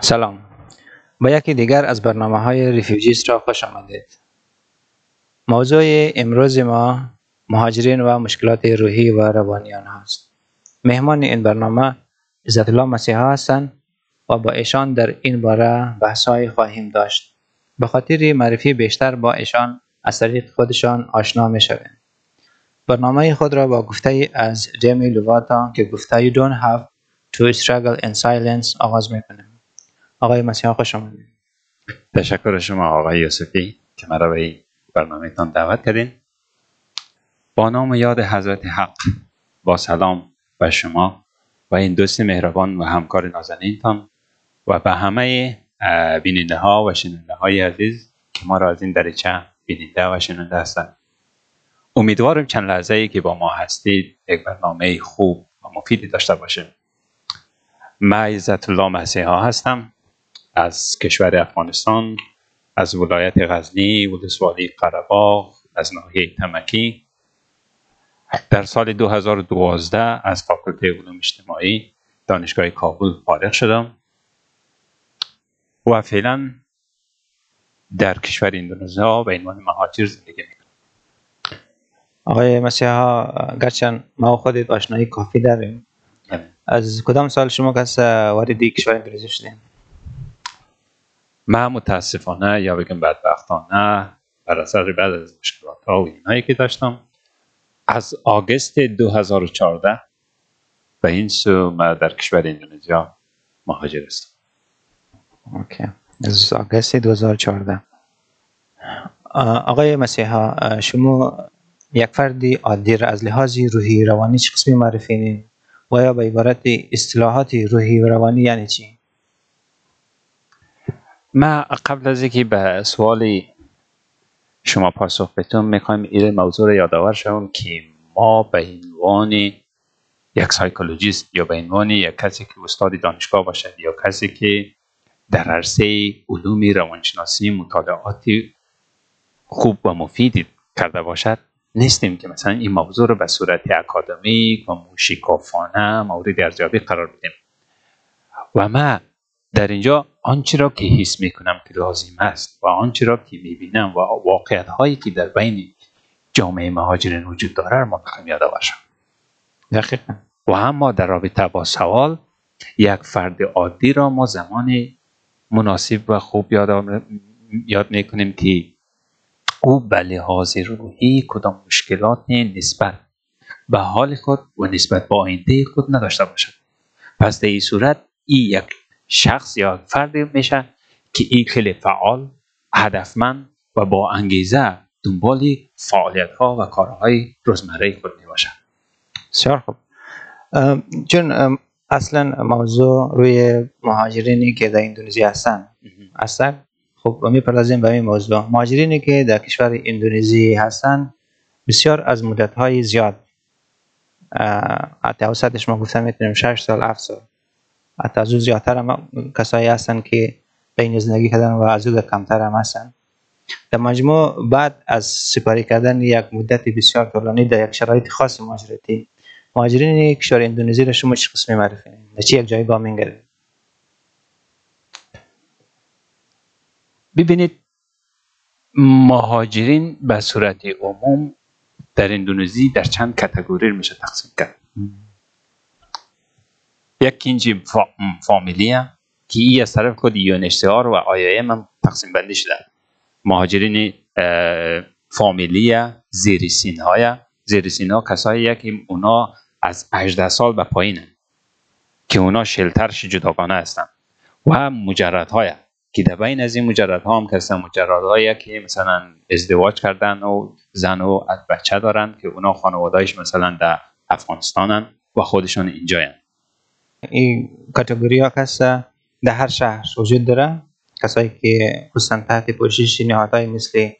سلام. با یکی دیگر از برنامه های ریفیوجیست را خوش آمدید. موضوع امروز ما مهاجرین و مشکلات روحی و روانی آنها است مهمان این برنامه عزت الله مسیحا هستند و با ایشان در این باره بحث خواهیم داشت. به خاطر معرفی بیشتر با ایشان از طریق خودشان آشنا می شویم برنامه خود را با گفته از جیمی لواتا که گفته You don't have to struggle in silence آغاز می کنیم آقای مسیحا خوش آمدید. تشکر شما آقای یوسفی که مرا به این برنامه تان دعوت کردین. با نام یاد حضرت حق با سلام به شما و این دوست مهربان و همکار نازنینتان و به همه بیننده ها و شنونده های عزیز که ما را از این دریچه بیننده و شنونده هستند. امیدوارم چند لحظه ای که با ما هستید یک برنامه خوب و مفیدی داشته باشه من عزت الله مسیحا هستم. از کشور افغانستان از ولایت غزنی ولسوالی قرباغ از ناحیه تمکی. در سال 2012 از فاکولته علوم اجتماعی دانشگاه کابل فارغ شدم و فعلا در کشور اندونزیا به عنوان مهاجر زندگی می‌کنم. آقای مسیحا گرچند ما خودت آشنایی کافی داریم. از کدام سال شما کس واردی کشور اندونزیا شدین؟ من متاسفانه یا بگم بدبختانه بر اثر بعد از مشکلات ها و اینایی که داشتم. از آگست 2014 به این سو من در کشور اندونزیا مهاجر هستم. اوکی. از آگست 2014 آقای مسیحا شما یک فردی عادی را از لحاظ روحی روانی چه قسمی معرفی و یا به عبارت اصطلاحات روحی و روانی یعنی چی؟ ما قبل از اینکه به سوال شما پاسخ بتون می‌خوایم این موضوع رو یادآور شوم که ما به عنوان یک سایکولوژیست یا به عنوان یک کسی که استاد دانشگاه باشد یا کسی که در عرصه علوم روانشناسی مطالعاتی خوب و مفیدی کرده باشد نیستیم که مثلا این موضوع رو به صورت اکادمیک و موشیکافانه مورد ارزیابی قرار بدیم. و ما در اینجا آنچه را که حس می‌کنم که لازم است و آنچه را که می‌بینم و واقعیت هایی که در بین جامعه مهاجرین وجود داره را یاد باشم دقیقا. و اما در رابطه با سوال یک فرد عادی را ما زمان مناسب و خوب یاد, یاد می‌کنیم که او به لحاظ روحی کدام مشکلات نسبت به حال خود و نسبت به آینده خود نداشته باشد. پس در این صورت این یک شخص یا فردی میشه که این خیلی فعال هدفمند و با انگیزه دنبال فعالیت ها و کارهای روزمره خود می باشد بسیار خوب. چون اصلا موضوع روی مهاجرینی که در اندونزیا هستن. اصلا خب می‌پردازیم به این موضوع. مهاجرینی که در کشور اندونزی هستن بسیار از مدت های زیاد اوسطش ما گفتم می‌تونیم 6 سال 7 سال. حتی از او زیادتر هم کسایی هستن که بین زندگی کردن و از او کمتر هم هستن. در مجموع بعد از سپاری کردن یک مدت بسیار طولانی در یک شرایط خاص مهاجرتی مهاجرین کشور اندونزی را شما چه قسمی معرفی در چه یک جایگاه می‌گیره ببینید مهاجرین به صورت عموم در اندونزی در چند کتگوری میشه تقسیم کرد. یک کنجی فامیلیه که ای از طرف کد یونشتار و آی هم تقسیم بندی شده مهاجرین فامیلیه زیر سین های زیر سین ها کسایی که اونا از 18 سال به پایینه که اونا شلترش جداگانه هستن و مجرد های که در بین از این مجرد ها هم کسان مجرد هایی که مثلا ازدواج کردن و زن و بچه دارن که اونا خانوادهایش مثلا در افغانستانن و خودشون اینجاین این کاتگوری ها کس در هر شهر وجود داره. کسایی که خصوصا تحت پوشش نهادهای مثل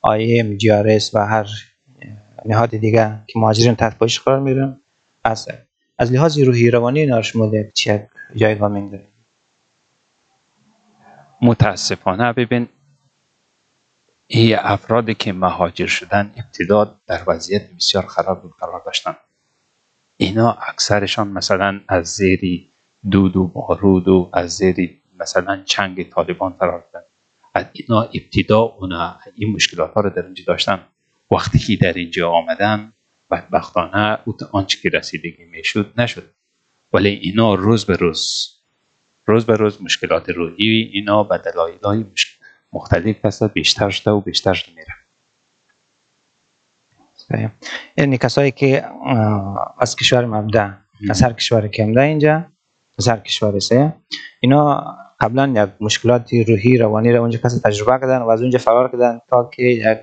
آیم جیارس و هر نهاد دیگه که مهاجرین تحت پوشش قرار میرن از از لحاظ روحی روانی نارش مورد چه جایگاه می‌گذارید متاسفانه ببین این افرادی که مهاجر شدن ابتدا در وضعیت بسیار خراب قرار داشتن. اینا اکثرشان مثلا از زیر دود و بارود و از زیر مثلا چنگ طالبان فرار کرد از اینا ابتدا اونا این مشکلات ها رو در اینجا داشتن. وقتی که در اینجا آمدن بدبختانه آنچه که رسیدگی می‌شد نشد. ولی اینا روز به روز روز به روز مشکلات روحی اینا به دلایل های مختلف هست بیشتر شده و بیشتر شده میره یعنی کسایی که از کشور مبدع از هر کشور که اینجا از هر کشور سه اینا قبلا یک مشکلات روحی روانی را اونجا کسی تجربه کردن و از اونجا فرار کردن تا که یک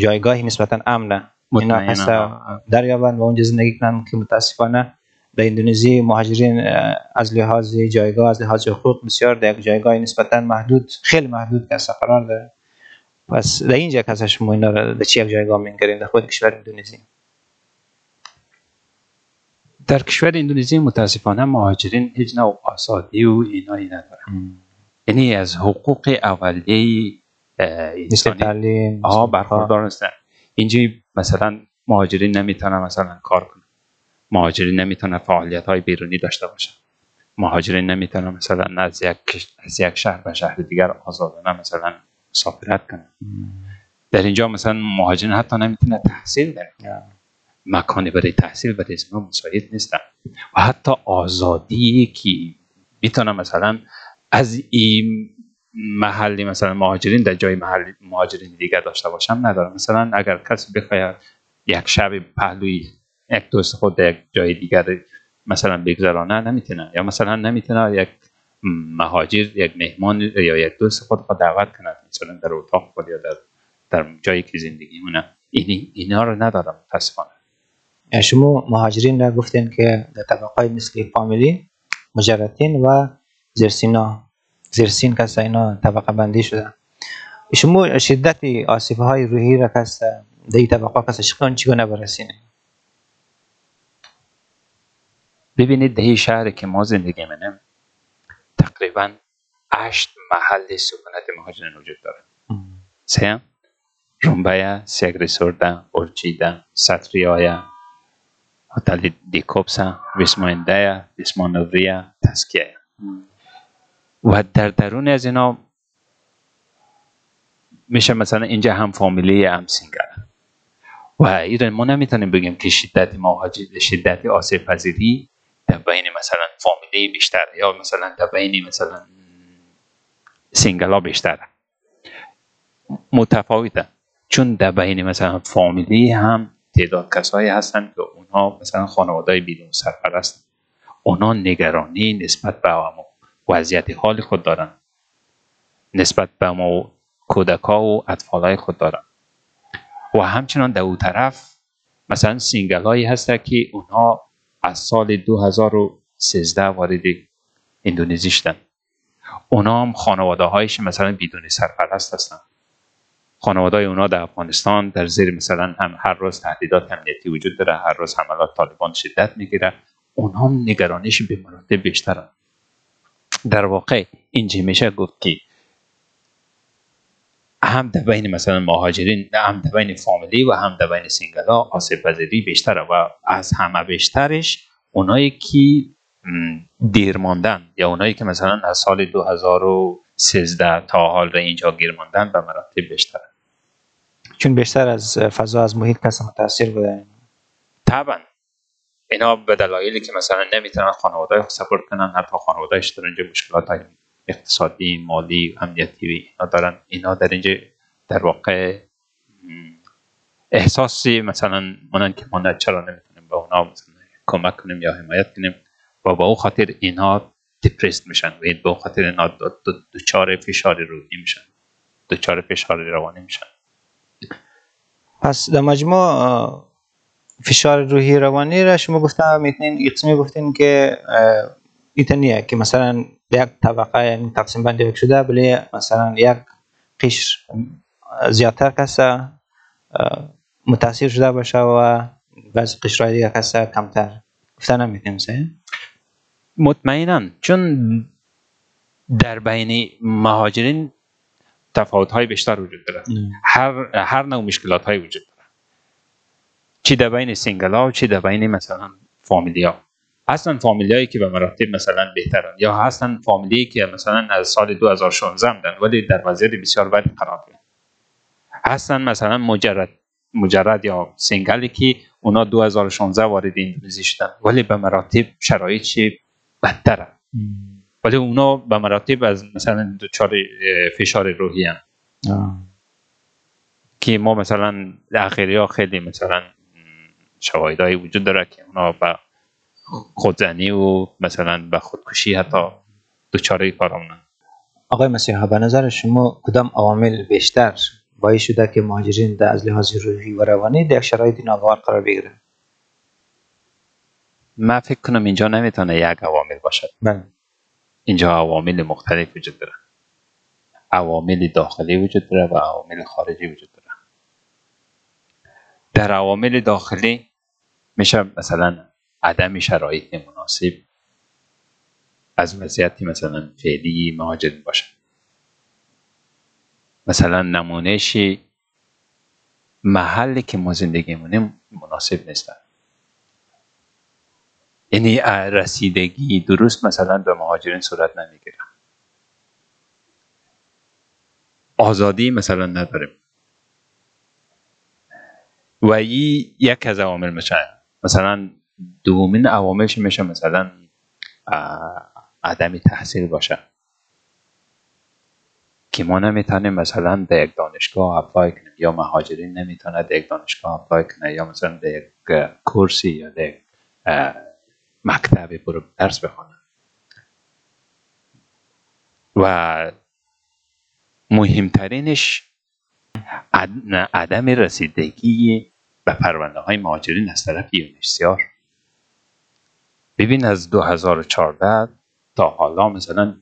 جایگاهی نسبتا امنه اینا هست. دریابن و اونجا زندگی کنن که متاسفانه در اندونزی مهاجرین از لحاظ جایگاه از لحاظ حقوق بسیار در یک جایگاه نسبتا محدود خیلی محدود که قرار داره پس در اینجا که شما اینا را در چه یک جایگاه می‌گیریم در خود کشور اندونزی. در کشور اندونزی متاسفانه مهاجرین هیچ نوع آزادی و اینایی ندارن. یعنی از حقوق اولیه مثل تعلیم آها برخوردار هستن اینجا مثلا مهاجرین نمی‌تونن مثلا کار کنن. مهاجرین نمی‌تونن فعالیت های بیرونی داشته باشن. مهاجرین نمی‌تونن مثلا از یک از یک شهر به شهر دیگر آزادانه مثلا مسافرت کنن. در اینجا مثلا مهاجرین حتی نمی‌تونه تحصیل کنن مکانی برای تحصیل برای اسم مساعد نیستن. و حتی آزادی که می‌تونن مثلا از این محلی مثلا مهاجرین در جای محلی مهاجرین دیگر داشته باشم ندارم مثلا اگر کسی بخواید یک شب پهلوی یک دوست خود در یک جای دیگر مثلا بگذرانه نمی‌تونه یا مثلا نمی‌تونه یک مهاجر یک مهمان یا یک دوست خود خود دعوت کنه مثلا در اتاق خود یا در در جایی که زندگی مونه این اینا رو ندارم متاسفانه. شما مهاجرین را گفتین که در طبقه مثل فامیلی مجردین و زیرسینا. زیرسین کسا اینا طبقه بندی شده. شما شدت آسیف های روحی را کس در این طبقه کس شکان چگونه برسینه ببینید در شهر که ما زندگی منیم تقریبا هشت محل سکونت مهاجرین وجود داره. سه رومبایا سیگریسوردا اورچیدا ساتریایا هتل دیکوبسا ویسمایندایا ویسمانوریا تسکیه و در درون از اینا میشه مثلا اینجا هم فامیلی هم سینگل و ای را ما نمی‌تونیم بگیم که شدت مهاجر شدت آسیب پذیری در بین مثلا فامیلی بیشتر یا مثلا در بین مثلا single ها بیشتر متفاوته. چون در بین مثلا فامیلی هم تعداد کسایی هستن که اونها مثلا خانواده بدون سرپرست. اونا نگرانی نسبت به وضعیت حال خود دارن. نسبت به ما کودکا و اطفال خود دارن. و همچنان در او طرف مثلا single هایی هست که اونها از سال 2013 وارد اندونزی شدن اونا هم خانواده هایش مثلا بدون سرپرست هستن. خانواده اونا در افغانستان در زیر مثلا هم هر روز تهدیدات امنیتی وجود داره هر روز حملات طالبان شدت می‌گیره. اونها هم نگرانش به مراتب بیشترن در واقع اینجا میشه گفت که هم در بین مثلا مهاجرین هم در بین فامیلی و هم در بین single ها آسیب پذیری بیشتره و از همه بیشترش اونایی که دیر ماندن یا اونایی که مثلا از سال 2013 تا حال را اینجا گیر ماندن به مراتب بیشتره. چون بیشتر از فضا از محیط کس متاثر بودن طبعا. اینا به دلایلی که مثلا نمی‌تونن خانواده سپورت کنن حتی خانوادهش در اینجا مشکلات اقتصادی مالی امنیتی اینا دارن. اینا در اینجا در واقع احساسی مثلا مانند که ما چرا نمی‌تونیم به اونا مثلا کمک کنیم یا حمایت کنیم و با او خاطر اینها دپرست میشن و به خاطر اینا دوچار فشار روحی میشن دوچار فشار روانی میشن. پس در مجموع فشار روحی روانی را شما گفتم می‌تونین قسمی گفتین که ایتنیه که مثلا یک طبقه یعنی تقسیم بندی شده ولی مثلا یک قشر زیادتر کسا متاثر شده باشه و بعض قشرهای دیگه کسا کمتر. گفتن نمی‌تونیم سه؟ مطمئنا چون در بین مهاجرین تفاوت های بیشتر وجود داره. هر هر نوع مشکلات های وجود داره. چی در بین single ها و چی در بین مثلا فامیلی ها؟ هستن فامیلیایی که به مراتب مثلا بهترن یا هستن فامیلی که مثلا از سال 2016 بودن ولی در وضعیت بسیار بدی قرار دارن هستن مثلا مجرد مجرد یا single ی که اونا 2016 وارد اندونزی شدن ولی به مراتب شرایط چی بدتره ولی اونا به مراتب از مثلا دچار فشار روحی هن. آه. که ما مثلا اخیری ها خیلی مثلا شواهدهایی وجود داره که اونا به خودزنی و مثلا به خودکشی حتی دچار کار همونن آقای مسیحا به نظر شما کدام عوامل بیشتر باعث شده که مهاجرین در از لحاظ روحی و روانی در شرایط ناگوار قرار بگیرن؟ من فکر کنم اینجا نمی‌تونه یک عوامل باشد بله. اینجا عوامل مختلف وجود داره. عوامل داخلی وجود داره و عوامل خارجی وجود داره. در عوامل داخلی میشه مثلا عدم شرایط مناسب از وضعیتی مثلا فعلی مهاجرین باشه مثلا نمونهشی محلی که ما زندگی مونیم مناسب نیستن. یعنی رسیدگی درست مثلا به مهاجرین صورت نمی‌گیره. آزادی مثلا نداریم. و یک از عوامل مثلا دومین عواملش میشه مثلا عدم تحصیل باشه. که ما نمی‌تونیم مثلا در یک دانشگاه apply کنیم یا مهاجرین نمی‌تونه در یک دانشگاه apply کنه یا مثلا در یک کورسی یا در یک مکتبی برو درس بخونه و مهمترینش عد- عدم رسیدگی به پرونده های مهاجرین از طرف UNHCR ببین از 2014 تا حالا مثلا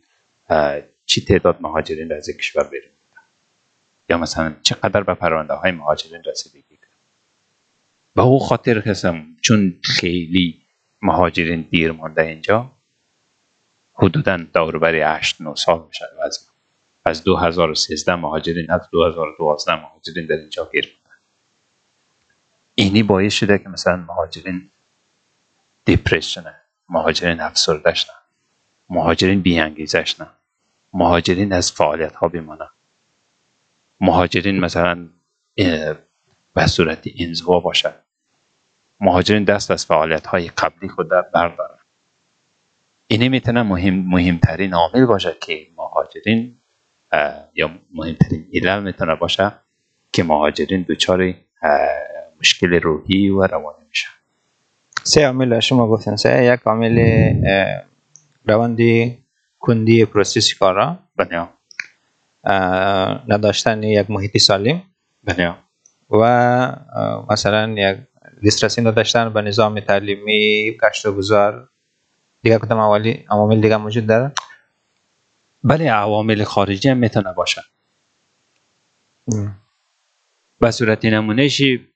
چی تعداد مهاجرین از این کشور بیرون یا مثلا چقدر به پرونده های مهاجرین رسیدگی کرد به او خاطر هستم چون خیلی مهاجرین دیر مانده اینجا حدودا دوربری 8 9 سال میشه. وضع از 2013 مهاجرین از 2012 مهاجرین در اینجا گیر ماندن اینی باعث شده که مثلا مهاجرین دیپرشنه مهاجرین افسرده شدن. مهاجرین بیانگیزه شدن مهاجرین از فعالیت ها مهاجرین مثلا به صورت انزوا باشد مهاجرین دست از فعالیت های قبلی خود بردارن اینه می‌تونه مهم مهمترین عامل باشه که مهاجرین یا مهمترین علل می‌تونه باشه که مهاجرین دچار مشکل روحی و روانی میشن. سه عامل شما گفتن سه یک عامل اه، روند کندی پروسس کارا بنیا نداشتن یک محیط سالم بنیا و مثلا یک دسترسی نداشتن به نظام تعلیمی کشت و گذار دیگه کدام عوامل دیگه موجود داره بله عوامل خارجی هم می‌تونه باشه به صورت نمونهشی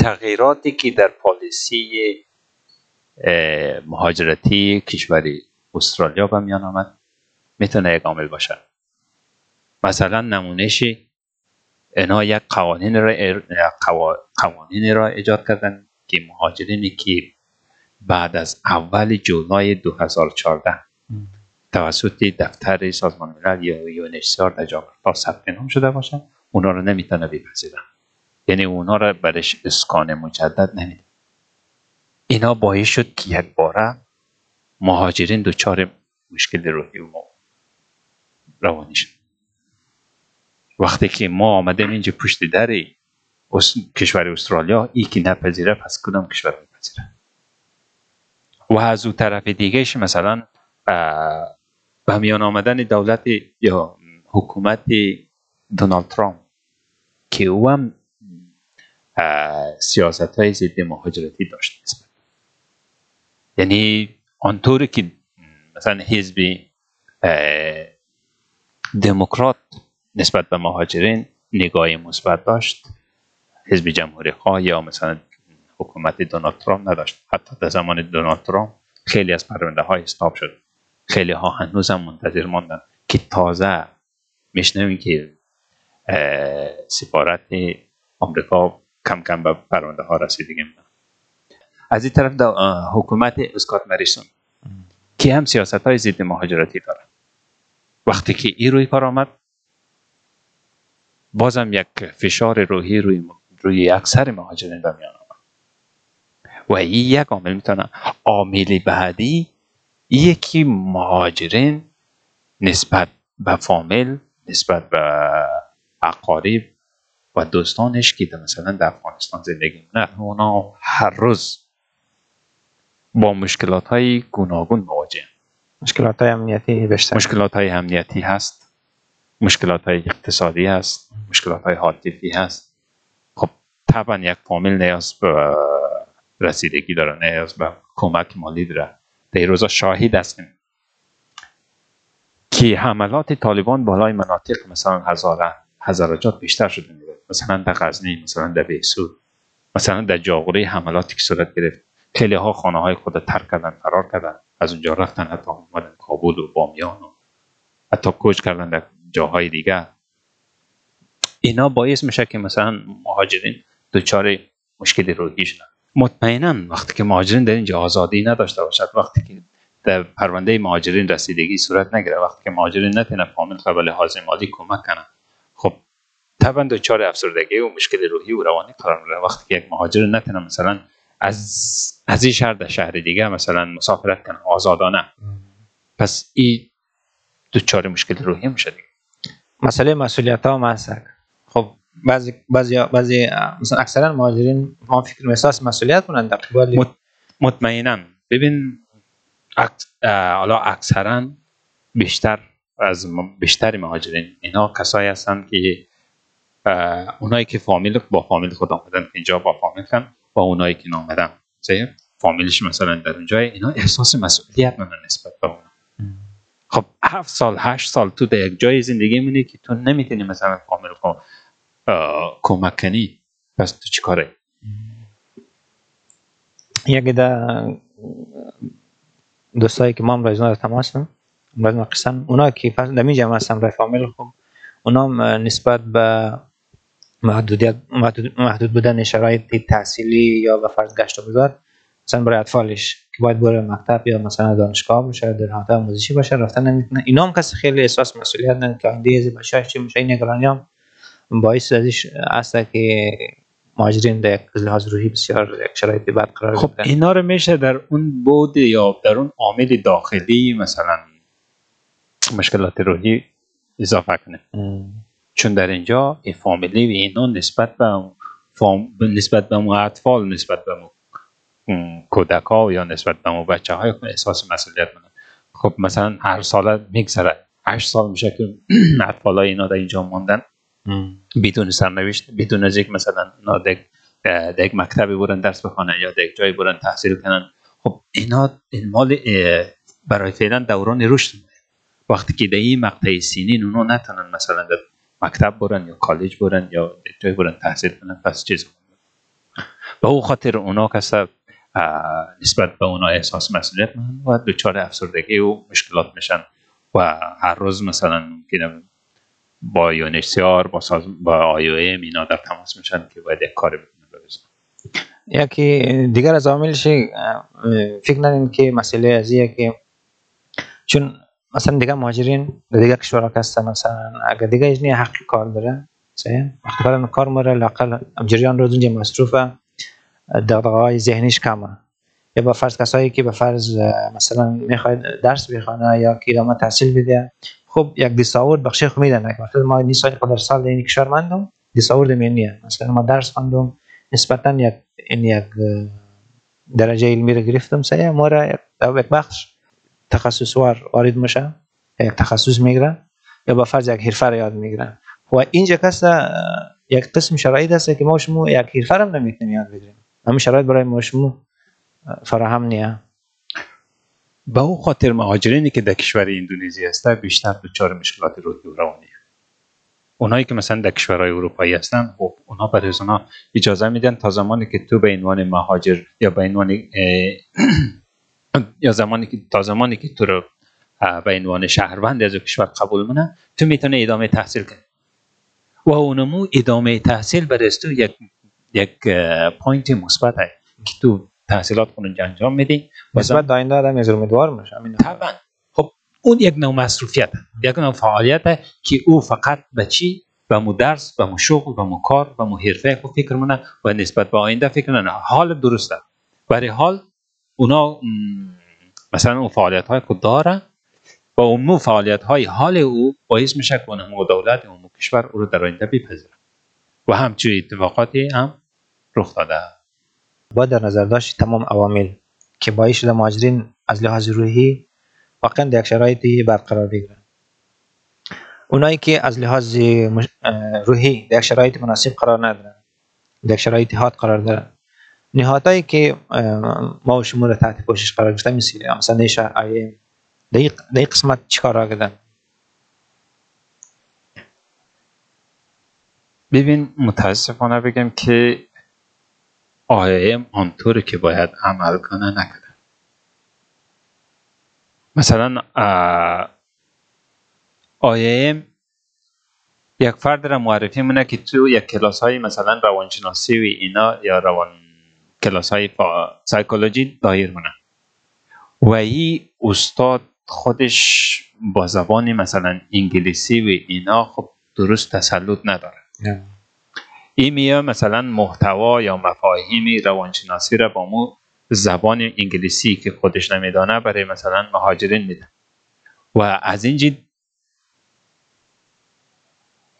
تغییراتی که در پالیسی مهاجرتی کشوری استرالیا به میان آمد. می‌تونه یک عامل باشه. مثلا نمونهشی اینا یک قوانین را ار- قوا- قوانینی را ایجاد کردن که مهاجرینی که بعد از اول جولای 2014 توسط دفتر سازمان ملل یا یونیسیار در جاکارتا ثبت نام شده باشن اونا رو نمی‌تونه بپذیرن یعنی اونا رو برش اسکان مجدد نمیده. اینا باعث شد که یک باره مهاجرین دچار مشکل روحی و روانی شد. وقتی که ما آمدیم اینجا پشت در کشور استرالیا ای که نپذیره پس کدام کشور میپذیره و از او طرف دیگهش مثلا به میان آمدن دولت یا حکومت دونالد ترامپ که او هم سیاست های ضد مهاجرتی داشت. یعنی آنطوری که مثلا حزب دموکرات نسبت به مهاجرین نگاه مثبت داشت حزب جمهوری خواه یا مثلا حکومت دونالد ترامپ نداشت. حتی در زمان دونالد ترامپ خیلی از پرونده های استاب شد. خیلی ها هنوز هم منتظر ماندن که تازه میشنویم که سفارت آمریکا کم کم به پرونده ها رسیدگی از این طرف دا حکومت اسکات مریسون. که هم سیاست های ضد مهاجرتی داره. وقتی که این روی کار آمد بازم یک فشار روحی روی روی اکثر مهاجرین به میان آمد. و این یک عامل می‌تونه عامل بعدی یکی مهاجرین نسبت به فامیل نسبت به اقارب و دوستانش که مثلا در افغانستان زندگی نه اونا هر روز با مشکلات های گوناگون مواجه مشکلات های امنیتی بیشتر. مشکلات های امنیتی هست. مشکلات های اقتصادی هست. مشکلات های عاطفی هست. خب طبعا یک فامیل نیاز به رسیدگی داره نیاز به کمک مالی داره. در روزا شاهد هستیم که حملات طالبان بالای مناطق مثلا هزاره هزاراجات بیشتر شده. میده مثلا در غزنی مثلا در بیسود مثلا در جاغوری حملاتی که صورت گرفت. خیلی ها خانه های خود ترک کردن فرار کردن. از اونجا رفتن حتی اومدن کابل و بامیان و حتی کوچ کردن در جاهای دیگه اینا باعث میشه که مثلا مهاجرین دچار مشکل روحی شدن مطمئنا وقتی که مهاجرین در اینجا آزادی نداشته باشد وقتی که در پرونده مهاجرین رسیدگی صورت نگیره وقتی که مهاجرین نتونه فامیل قبل حاضر مالی کمک کنن. خب طبعا دچار افسردگی و مشکل روحی و روانی قرار می‌گیره وقتی که یک مهاجر نتونه مثلا از از این شهر در شهر دیگه مثلا مسافرت کنه آزادانه. پس این دچار مشکل روحی میشه دیگه. مسئله مسئولیت ها هست خب بعضی بعضی بعضی مثلا اکثرا مهاجرین ما فکر احساس مسئولیت کنند در قبال. مط- مطمئنا. ببین اک- حالا اکثرا بیشتر از بیشتر مهاجرین اینا کسایی هستن که اونایی که فامیل با فامیل خود آمدن که اینجا با فامیل کن. و اونایی که صحیح فامیلش مثلا در اونجا اینا احساس مسئولیت من نسبت به اون خب هفت سال هشت سال تو در یک جای زندگی مونی که تو نمی‌تونی مثلا فامیل اه، کمک کنی. پس تو چی کاره؟ یکی در دوستایی که ما هم رایزنا در تماس هم رایزنا قسم. اونا که پس در جمع هستم رای فامیل خب اونا نسبت به محدود, محدود بودن شرایط تحصیلی یا به فرض گشت و گذار مثلا برای اطفالش که باید بره مکتب یا مثلا دانشگاه باشه در حالت آموزشی باشه رفتن نمی‌تونه اینا هم کسی خیلی احساس مسئولیت دارن که آینده از بچه‌ش چی میشه این نگرانی هم باعث ازش هست که مهاجرین در یک لحاظ روحی بسیار یک شرایط بد قرار خب گرفتن. اینا رو میشه در اون بود یا در اون عامل داخلی مثلا مشکلات روحی اضافه کنه ام. چون در اینجا این فامیلی و اینا نسبت به فام... نسبت به اون اطفال نسبت به کودک ها یا نسبت به اون بچه های احساس مسئولیت کنن خب مثلا هر ساله میگذره هشت سال میشه که اطفال های اینا در اینجا ماندن ام. بدون سرنوشت بدون از یک مثلا اونا در یک مکتبی برن درس بخوانن یا در یک جایی برن تحصیل کنن خب اینا این مال برای فعلا دوران رشد. وقتی که در این مقطع سینین اونا نتونن مثلا مکتب برن یا کالج برن یا در جایی برن تحصیل کنن پس چیز به او خاطر اونا کسا نسبت به اونا احساس مسئولیت و دچار افسردگی و مشکلات میشن و هر روز مثلا ممکنه با یونیسیار با ساز با آی ام اینا در تماس میشن که باید یک کاری بکنن. یکی دیگر از عواملش اه، فکر نداریم که مسئله از که چون مثلا دیگه مهاجرین در دیگه کشورها که هستن مثلا اگر دیگه اجنی حق کار داره وقتی کار کار مره لاقل جریان روز اونجا مصروفه دغدغه های ذهنیش کمه. یا با فرض کسایی که به فرض مثلا می‌خواید درس بخونه یا که ادامه تحصیل بده خب یک دیساورد بخش خو میدن. مثلا ما نیست قدر سال این کشور ماندم دیساورد منیه مثلا ما درس خواندم نسبتا یک این یک درجه علمی رو گرفتم سه ما را یک بخش تخصص وار وارد میشه یک تخصص می‌گیره یا با فرض یک حرفه یاد می‌گیرن. و اینجا کس یک قسم شرایط هست که ما شما یک حرفه هم نمی‌تونیم یاد بگیریم. همین شرایط برای ما شما اه، فراهم نیه. به او خاطر مهاجرینی که در کشور اندونزی هستن بیشتر دچار مشکلات روحی و روانی. اونایی که مثلا در کشورهای اروپایی هستن خب اونا برای اونا اجازه میدن تا زمانی که تو به عنوان مهاجر یا به عنوان یا زمانی که تا زمانی که تو رو به عنوان شهروند از کشور قبول منه تو می‌تونه ادامه تحصیل کنی. و اونمو ادامه تحصیل برای تو یک یک پوینت مثبت است که تو تحصیلات اونجا انجام میدی. نسبت آینده آدم از امیدوار میشه طبعا. خب اون یک نوع مصروفیت. یک نوع فعالیت که او فقط به چی؟ به مو درس به مو شغل به مو کار به مو حرفه خود فکر منه و نسبت به آینده فکر نه حال درسته برای حال اونا مثلا فعالیت های خود داره. و اون فعالیت های حال او باعث میشه که اون دولت اون کشور او رو در آینده بپذیره. و همچون اتفاقاتی هم رخ داده. با در نظر داشت تمام عوامل که باعث شده مهاجرین از لحاظ روحی واقعا در یک شرایطی برقرار بگیرن. اونایی که از لحاظ روحی در یک شرایط مناسب قرار ندارن در یک شرایط حاد قرار دارن نهادهایی که ما و شما رو تحت پوشش قرار گرفته مثل مثلا نیشه آی ام. در این- قسمت چیکار را کردن؟ ببین متاسفانه بگم که آیم آنطوری که باید عمل کنه نکرده مثلا آیم یک فرد را معرفی مونه که تو یک کلاس های مثلا روانشناسی و اینا یا روان کلاس های سایکولوژی دایر مونه و این استاد خودش با زبان مثلا انگلیسی و اینا خب درست تسلط نداره. این میاد مثلا محتوا یا مفاهیم روانشناسی را با مو زبان انگلیسی که خودش نمیدانه برای مثلا مهاجرین میده. و از اینجی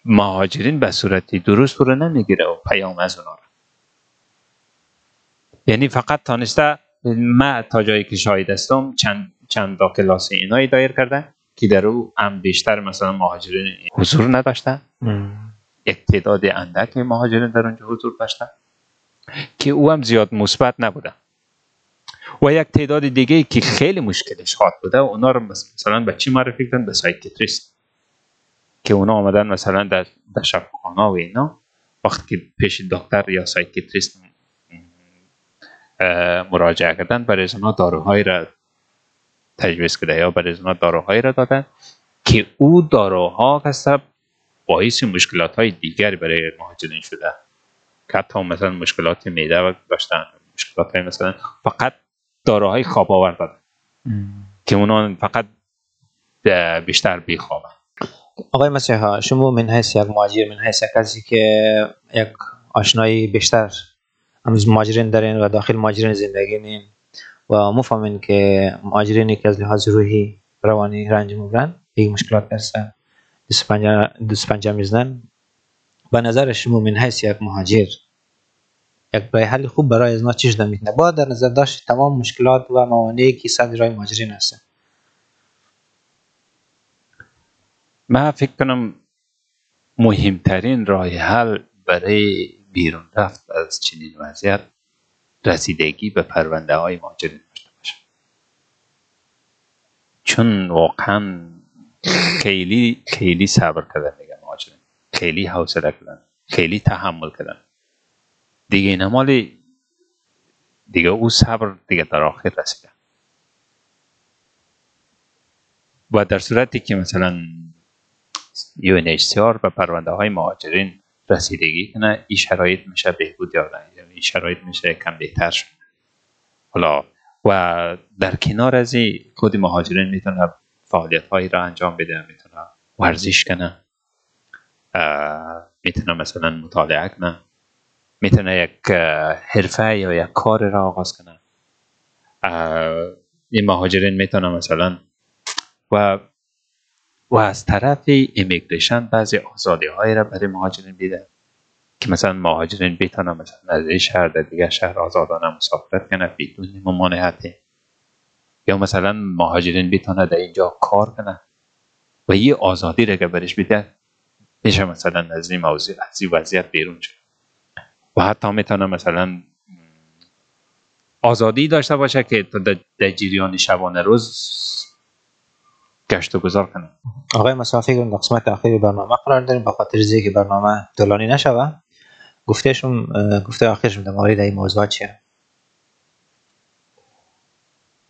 مهاجرین به صورتی درست رو نمی‌گیره و پیام از اونا رو یعنی فقط تانسته من تا جایی که شاهد هستم چند چند تا کلاس اینایی دایر کرده که در او هم بیشتر مثلا مهاجرین حضور نداشته. یک تعداد اندک مهاجرین در اونجا حضور داشتن که او هم زیاد مثبت نبوده. و یک تعداد دیگه که خیلی مشکلش حاد بوده اونا رو مثلا به چی معرفی کردن به psychiatrist. که اونا آمدن مثلا در در شفاخانه و اینا وقتی که پیش دکتر یا psychiatrist مراجعه کردن برای از داروهایی را تجویز کرده یا برای از داروهایی را دادن که او داروها هسته باعث مشکلات های دیگری برای مهاجرین شده. که حتی مثلا مشکلات معده و داشتن مشکلات های مثلا فقط داروهای خواب آور دادن که اونا فقط بیشتر بیخوابن. آقای مسیحا شما من حیث یک مهاجر من حیث یک کسی که یک آشنایی بیشتر از مهاجرین دارین و داخل مهاجرین زندگی نین و مفهمین که مهاجرینی که از لحاظ روحی روانی رنج می‌برن یک مشکلات پنجه دست پنجه می‌زنن. به نظر شما من حیث یک مهاجر یک راه حل خوب برای از ما چی شده می‌تونه با در نظر داشت تمام مشکلات و موانعی که صد راه مهاجرین هستن. من فکر کنم مهمترین راه حل برای بیرون رفت از چنین وضعیت رسیدگی به پرونده های مهاجرین داشته باشه. چون واقعا خیلی خیلی صبر کردن دیگه مهاجرین. خیلی حوصله کردن. خیلی تحمل کردن. دیگه مال دیگه او صبر دیگه در آخر رسیده. و در صورتی که مثلا UNHCR به پرونده های مهاجرین رسیدگی کنه این شرایط میشه بهبود یافتن یعنی این شرایط میشه کم بهتر شد حالا و در کنار از این خود مهاجرین می‌تونه فعالیت هایی را انجام بده می‌تونه ورزش کنه می‌تونه مثلا مطالعه کنه می‌تونه یک حرفه یا یک کار را آغاز کنه. این مهاجرین می‌تونه مثلا و و از طرف ایمیگریشن بعضی آزادی هایی را برای مهاجرین بیده که مثلا مهاجرین بتونن مثلا از این شهر در دیگه شهر آزادانه مسافرت کنه بدون ممانعتی یا مثلا مهاجرین بتونن در اینجا کار کنه و یه آزادی را که برش بیده میشه مثلا از این موضوع از این وضعیت بیرون شد. و حتی می‌تونه مثلا آزادی داشته باشه که در جریان شبانه روز گشت و گذار کنه آقای مسافی در قسمت اخیر برنامه قرار داریم به خاطر که برنامه طولانی نشوه گفتهشون گفته آخرشون در مورد این موضوع چیه؟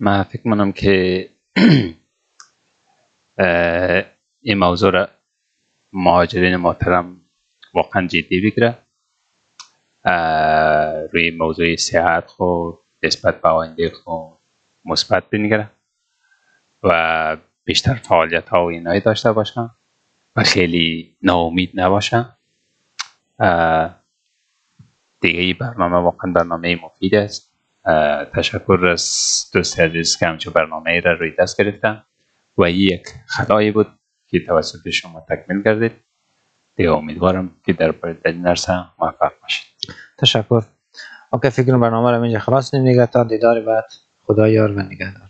من فکر منم که این موضوع را مهاجرین محترم واقعا جدی بگیره. روی موضوع صحت خود نسبت به آینده خود مثبت بنگره. و بیشتر فعالیت ها و اینایی داشته باشم و خیلی ناامید نباشم. دیگه این برنامه واقعا برنامه مفید است. تشکر از دوست عزیز که همچون برنامه را روی دست گرفتن و یک خطایی بود که توسط شما تکمیل کردید. دیگه امیدوارم که در در این موفق باشید. تشکر. اوکی فکر برنامه رو اینجا خلاص دیگه تا دیدار بعد خدا یار و نگهدار.